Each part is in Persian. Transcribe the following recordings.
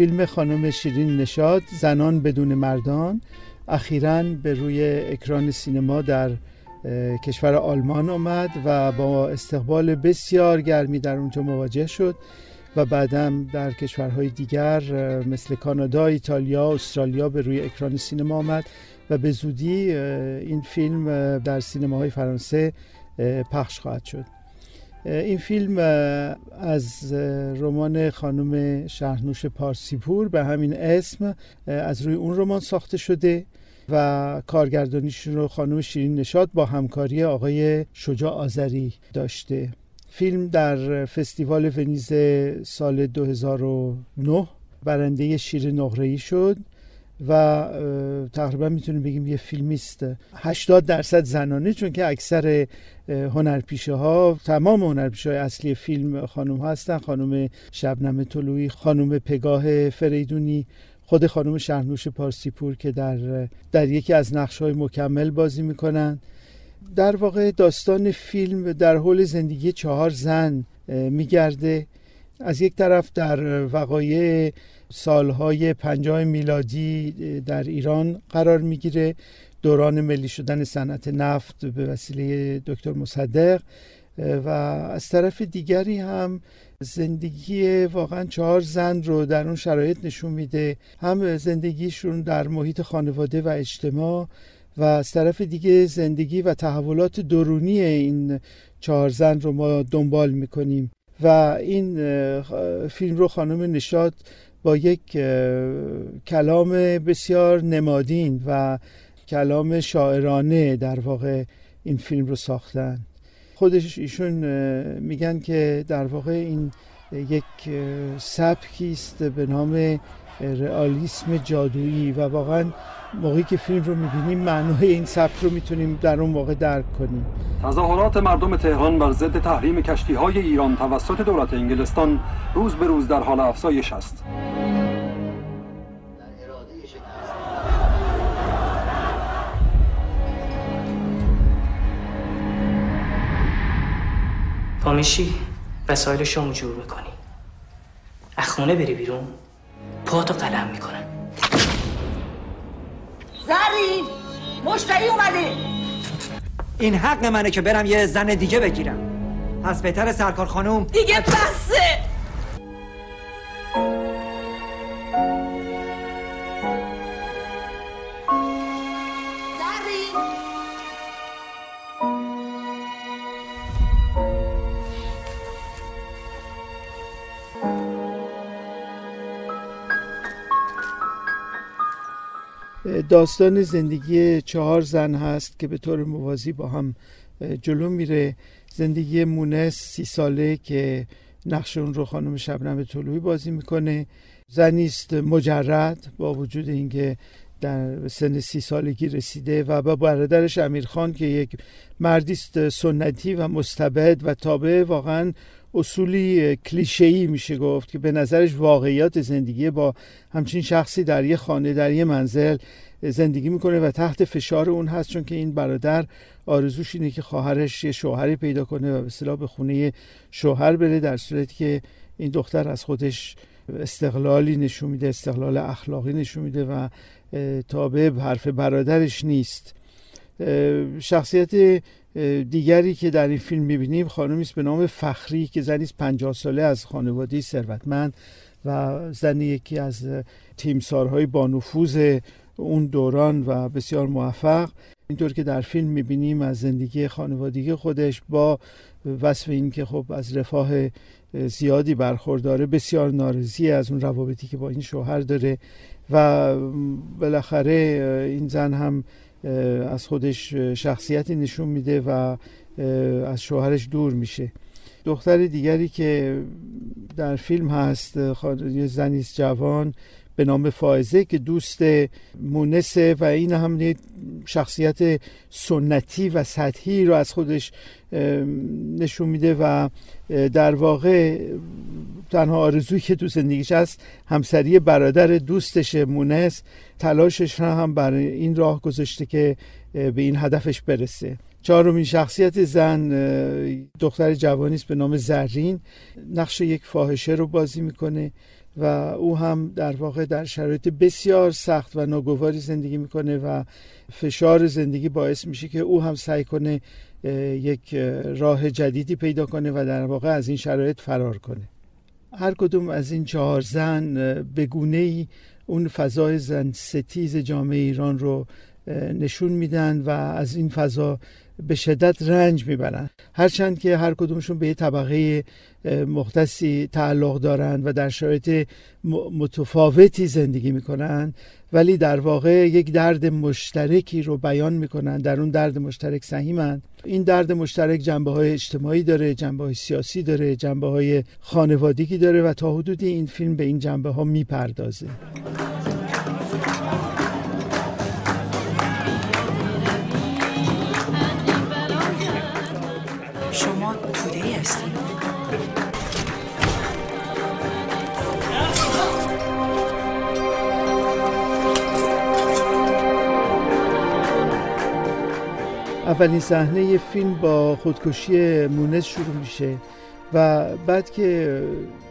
فیلم خانم شیرین نشاد زنان بدون مردان اخیرا به روی اکران سینما در کشور آلمان آمد و با استقبال بسیار گرمی در اونجا مواجه شد و بعدم در کشورهای دیگر مثل کانادا، ایتالیا، استرالیا به روی اکران سینما آمد و به زودی این فیلم در سینماهای فرانسه پخش خواهد شد. این فیلم از رمان خانم شهرنوش پارسیپور به همین اسم از روی اون رمان ساخته شده و کارگردانیشون رو خانم شیرین نشاد با همکاری آقای شجاع آذری داشته. فیلم در فستیوال ونیز سال 2009 برنده شیر نقره‌ای شد. و تقریبا می‌تونیم بگیم یه فیلمیست. 80 درصد زنانه چون که اکثر هنرپیشه ها تمام هنرپیشه های اصلی فیلم خانم ها هستن. خانم شبنم طلوعی خانم پگاه فریدونی خود خانم شهرنوش پارسیپور که در, در یکی از نقش های مکمل بازی می‌کنن. در واقع داستان فیلم در حول زندگی چهار زن میگرده. از یک طرف در وقایع سالهای پنجاه میلادی در ایران قرار می‌گیره. دوران ملی شدن صنعت نفت به وسیله دکتر مصدق و از طرف دیگری هم زندگی واقعا چهار زن رو در اون شرایط نشون میده. هم زندگیشون در محیط خانواده و اجتماع و از طرف دیگه زندگی و تحولات درونی این چهار زن رو ما دنبال می‌کنیم. و این فیلم رو خانم نشاد با یک کلام بسیار نمادین و کلام شاعرانه در واقع این فیلم رو ساختن. خودش ایشون میگن که در واقع این یک سبکی است به نام رئالیسم جادویی و واقعا موقعی که فیلم رو می‌بینیم معنای این سبک رو می‌تونیم در اون موقع درک کنیم. تظاهرات مردم تهران بر ضد تحریم کشتی های ایران توسط دولت انگلستان روز به روز در حال افزایش است. پا میشی؟ وسایل شما جور می‌کنی. از خونه بری بیرون پاتو قلم می‌کنن زرین! مشتری اومده! این حق منه که برم یه زن دیگه بگیرم. پس بهتر سرکار خانوم دیگه بسه داستان زندگی چهار زن هست که به طور موازی با هم جلو میره. زندگی مونس سی ساله که نقش اون رو خانم شبنم طلوعی بازی می‌کنه. زنیست مجرد با وجود اینکه در سن سی سالگی رسیده و با برادرش امیرخان که یک مردیست سنتی و مستبد و تابع واقعا اصولی کلیشه‌ای میشه گفت که به نظرش واقعیات زندگی با همچین شخصی در یه خانه در یه منزل زندگی می‌کنه و تحت فشار اون هست. چون که این برادر آرزوش اینه که خواهرش یه شوهری پیدا کنه و به به خونه شوهر بره در صورتی که این دختر از خودش استقلالی نشون میده استقلال اخلاقی نشون میده و تابع حرف برادرش نیست. شخصیت دیگری که در این فیلم می‌بینیم خانمی است به نام فخری که زنی است 50 ساله از خانواده ثروتمند و زنی یکی از تیمسارهای با نفوذ اون دوران و بسیار موفق. اینطور که در فیلم می‌بینیم از زندگی خانوادگی خودش با وصف این که خب از رفاه زیادی برخورداره بسیار نارضی از اون روابطی که با این شوهر داره و بالاخره این زن هم از خودش شخصیتی نشون میده و از شوهرش دور میشه. دختر دیگری که در فیلم هست یه زنیست جوان به نام فائزه که دوست مونسه و این هم شخصیت سنتی و سطحی رو از خودش نشون میده و در واقع تنها آرزویی که تو زندگیش هست همسری برادر دوستش مونس. تلاشش را هم برای این راه گذاشته که به این هدفش برسه. چهارمین شخصیت زن دختر جوانی است به نام زرین. نقش یک فاحشه رو بازی می‌کنه. و او هم در واقع در شرایط بسیار سخت و ناگواری زندگی می‌کنه و فشار زندگی باعث میشه که او هم سعی کنه یک راه جدیدی پیدا کنه و در واقع از این شرایط فرار کنه. هر کدوم از این چهار زن به گونه ای اون فضای زن ستیز جامعه ایران رو نشون میدن و از این فضا به شدت رنج می‌برن. هرچند که هر کدومشون به یه طبقه مختصی تعلق دارند و در شرایط متفاوتی زندگی می‌کنن ولی در واقع یک درد مشترکی رو بیان می‌کنن. در اون درد مشترک سهیمند. این درد مشترک جنبه های اجتماعی داره جنبه های سیاسی داره جنبه های خانوادگی داره و تا حدودی این فیلم به این جنبه ها می‌پردازه. اولین صحنه فیلم با خودکشی مونس شروع میشه و بعد که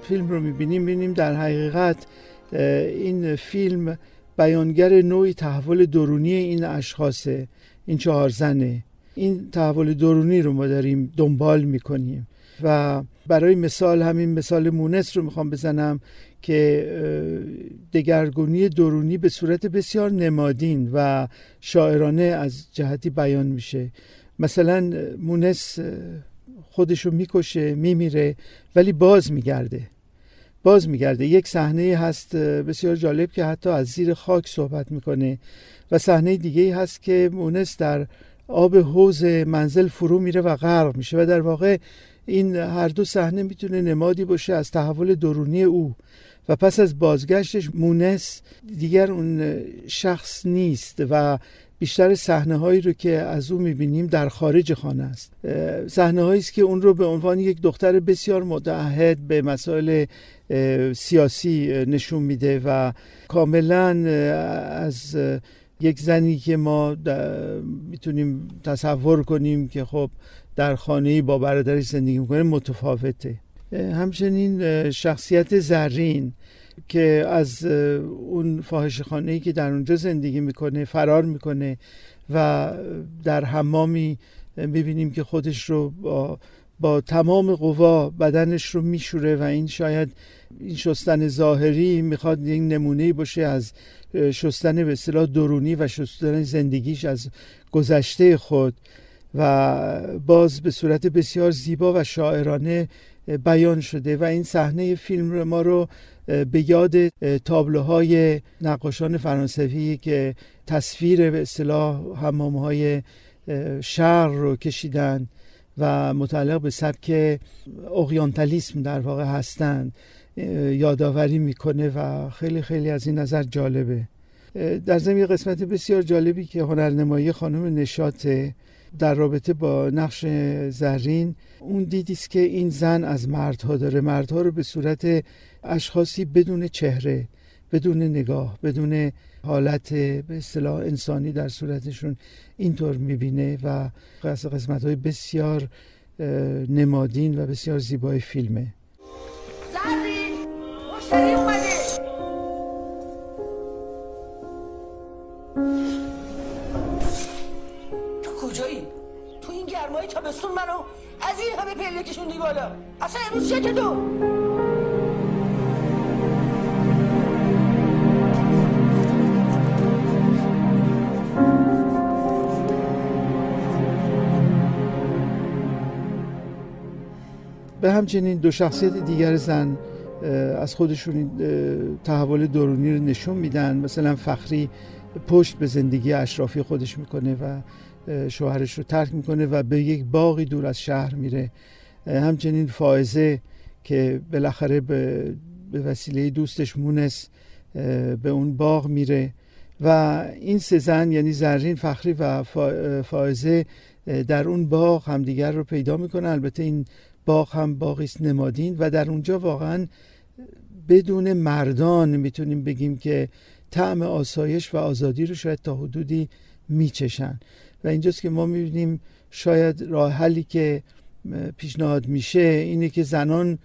فیلم رو می‌بینیم می‌بینیم در حقیقت این فیلم بیانگر نوعی تحول درونی این اشخاصه این چهار زنه این تحول درونی رو ما داریم دنبال می‌کنیم. و برای مثال همین مثال مونس رو می‌خوام بزنم که دگرگونی درونی به صورت بسیار نمادین و شاعرانه از جهتی بیان میشه. مثلا مونس خودشو می‌کشه میمیره ولی باز میگرده. باز میگرده. یک صحنه هست بسیار جالب که حتی از زیر خاک صحبت می‌کنه. و صحنه دیگه هست که مونس در آب حوز منزل فرو میره و غرق میشه و در واقع این هر دو صحنه می‌تونه نمادی باشه از تحول درونی او. و پس از بازگشتش مونس دیگر اون شخص نیست و بیشتر صحنه هایی رو که از او می‌بینیم در خارج خانه است. صحنه هایی است که اون رو به عنوان یک دختر بسیار متعهد به مسائل سیاسی نشون میده و کاملا از یک زنی که ما می‌تونیم تصور کنیم که خب در خانه با برادرش زندگی می‌کنه متفاوته. همچنین شخصیت زرین که از اون فاحش خانه که در اونجا زندگی می‌کنه فرار می‌کنه و در حمامی می‌بینیم که خودش رو با, با تمام قوا بدنش رو میشوره و این شاید این شستن ظاهری می‌خواد یک نمونه باشه از شستن به اصطلاح درونی و شستن زندگیش از گذشته خود و باز به صورت بسیار زیبا و شاعرانه بیان شده و این صحنه فیلم ما رو به یاد تابلوهای نقاشان فرانسوی که تصویر به اصطلاح حمام های شهر رو کشیدن. و متعلق به سبک اقیانتالیسم در واقع هستند. یادآوری می‌کنه و خیلی خیلی از این نظر جالبه. در ضمن قسمت بسیار جالبی که هنرنمایی خانم نشاته در رابطه با نقش زرین اون دیدیست که این زن از مردها داره. مردها رو به صورت اشخاصی بدون چهره بدون نگاه بدون حالت به اصطلاح انسانی در صورتشون اینطور می‌بینه و قسمت های بسیار نمادین و بسیار زیبای فیلمه. مشتری اومده! گرمای تابستون منو از این همه پله کشوندی بالا. اصلا امروز چه تو همچنین دو شخصیت دیگر زن از خودشون تحول درونی رو نشون میدن. مثلا فخری پشت به زندگی اشرافی خودش می‌کنه و شوهرش رو ترک می‌کنه و به یک باقی دور از شهر میره. همچنین فائزه که بالاخره به, به وسیله دوستش مونس به اون باغ میره. و این سه زن یعنی زرین فخری و فائزه در اون باغ همدیگر رو پیدا می‌کنن البته این باغ هم باغی است نمادین و در اونجا واقعا بدون مردان می‌تونیم بگیم که طعم آسایش و آزادی رو شاید تا حدودی میچشن. و اینجاست که ما می‌بینیم شاید راه حلی که پیشنهاد میشه اینه که زنان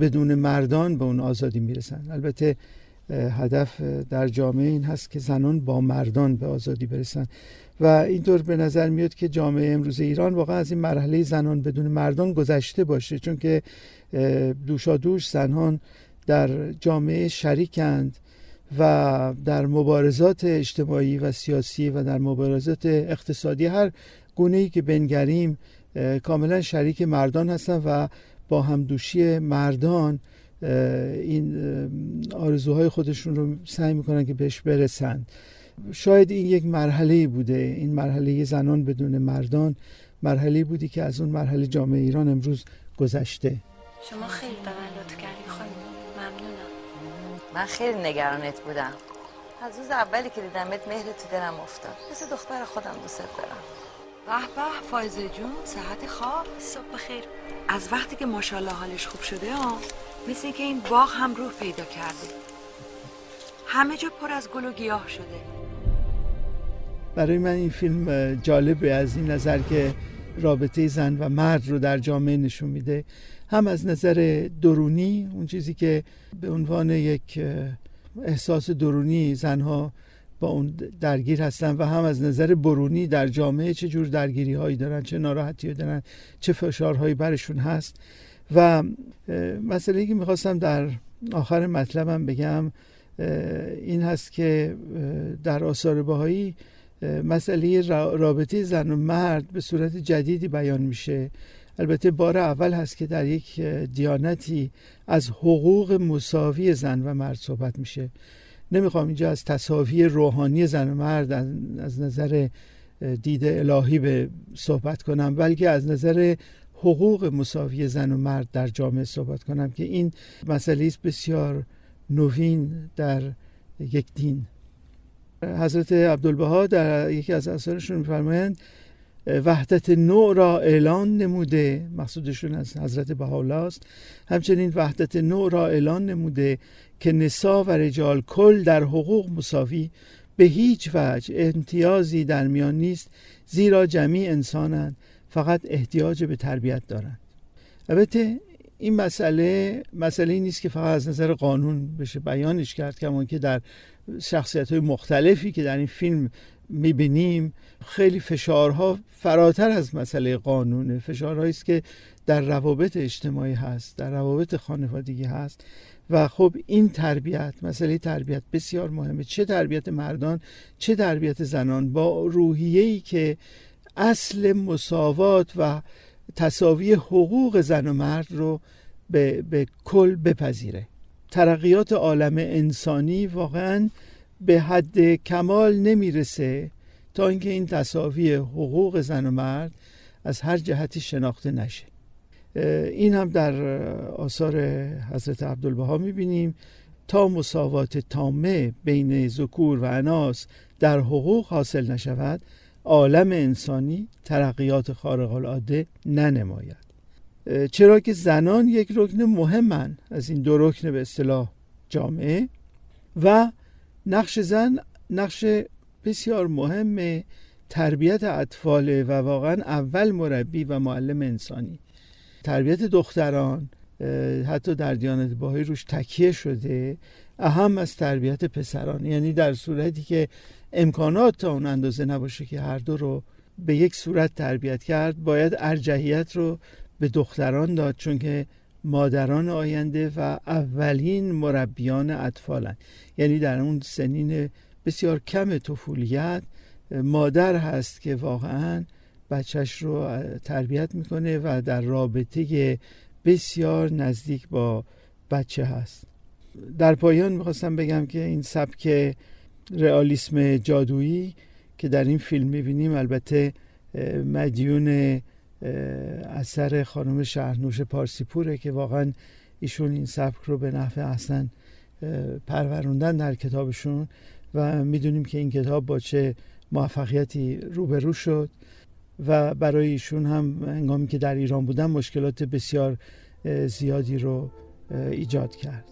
بدون مردان به اون آزادی می‌رسن. البته هدف در جامعه این هست که زنان با مردان به آزادی برسن. و اینطور به نظر میاد که جامعه امروز ایران واقعا از این مرحله زنان بدون مردان گذشته باشه چون که دوشا دوش زنان در جامعه شریکند و در مبارزات اجتماعی و سیاسی و در مبارزات اقتصادی هر گونه ای که بنگریم کاملا شریک مردان هستن و با همدوشی مردان این آرزوهای خودشون رو سعی می‌کنن که بهش برسن. شاید این یک مرحله بوده. این مرحله زنان بدون مردان مرحله بودی که از اون مرحله جامعه ایران امروز گذشته. شما خیلی به من لطف کردین خانم. ممنونم. من خیلی نگرانت بودم. از روز اولی که دیدمت مهر تو دلم افتاد. مثل دختر خودم دوست دارم. به به فایزه جون صحت خواب. صبح بخیر. از وقتی که ماشاءالله حالش خوب شده ها مثل که این باغ هم روح پیدا کرده. همه جا پر از گل و گیاه شده. برای من این فیلم جالبه از این نظر که رابطه زن و مرد رو در جامعه نشون میده. هم از نظر درونی اون چیزی که به عنوان یک احساس درونی زنها با اون درگیر هستن و هم از نظر برونی در جامعه چه جور درگیری هایی دارن چه ناراحتی دارن چه فشارهایی برشون هست. و مسئله که می‌خواستم در آخر مطلبم بگم این هست که در آثار باهایی مسئله رابطه زن و مرد به صورت جدیدی بیان میشه. البته بار اول هست که در یک دیانتی از حقوق مساوی زن و مرد صحبت میشه. نمی‌خوام اینجا از تصاوی روحانی زن و مرد از نظر دید الهی به صحبت کنم بلکه از نظر حقوق مساوی زن و مرد در جامعه صحبت کنم که این مسئله است بسیار نوین در یک دین. حضرت عبدالبها در یکی از اثارشون میفرمایند وحدت نوع را اعلان نموده مقصودشون از حضرت بهاءالله همچنین وحدت نوع را اعلان نموده که نسا و رجال کل در حقوق مساوی به هیچ وجه امتیازی در میان نیست زیرا جمعی انسانند. فقط احتیاج به تربیت دارند. البته این مسئله مسئله نیست که فقط از نظر قانون بشه بیانش کرد کمان که در شخصیت های مختلفی که در این فیلم می‌بینیم خیلی فشارها فراتر از مسئله قانونه. فشارهایی است که در روابط اجتماعی هست در روابط خانوادگی هست. و خب این تربیت مسئله تربیت بسیار مهمه. چه تربیت مردان چه تربیت زنان؟ با روحیه‌ای که اصل مساوات و تصاوی حقوق زن و مرد رو به, به کل بپذیره. ترقیات عالم انسانی واقعا به حد کمال نمی‌رسه تا اینکه این تصاوی حقوق زن و مرد از هر جهتی شناخته نشه. این هم در آثار حضرت عبدالبها می‌بینیم. تا مساوات تامه بین ذکور و اناس در حقوق حاصل نشود عالم انسانی ترقیات خارق العاده ننماید. چرا که زنان یک رکن مهمن از این دو رکن به اصطلاح جامعه و نقش زن نقش بسیار مهم تربیت اطفال و واقعا اول مربی و معلم انسانی. تربیت دختران حتی در دیانت باهایی روش تکیه شده اهم از تربیت پسران. یعنی در صورتی که امکانات تا اون اندازه نباشه که هر دو رو به یک صورت تربیت کرد باید ارجحیت رو به دختران داد چون که مادران آینده و اولین مربیان اطفالن. یعنی در اون سنین بسیار کم طفولیت مادر هست که واقعا بچهش رو تربیت می‌کنه و در رابطه بسیار نزدیک با بچه هست. در پایان می‌خواستم بگم که این سبک رئالیسم جادویی که در این فیلم می‌بینیم. البته مدیون اثر خانم شهرنوش پارسیپوره که واقعا ایشون این سبک رو به نحو اصلا پروروندن در کتابشون و می‌دونیم که این کتاب با چه موفقیتی روبرو شد و برای ایشون هم هنگامی که در ایران بودن مشکلات بسیار زیادی رو ایجاد کرد.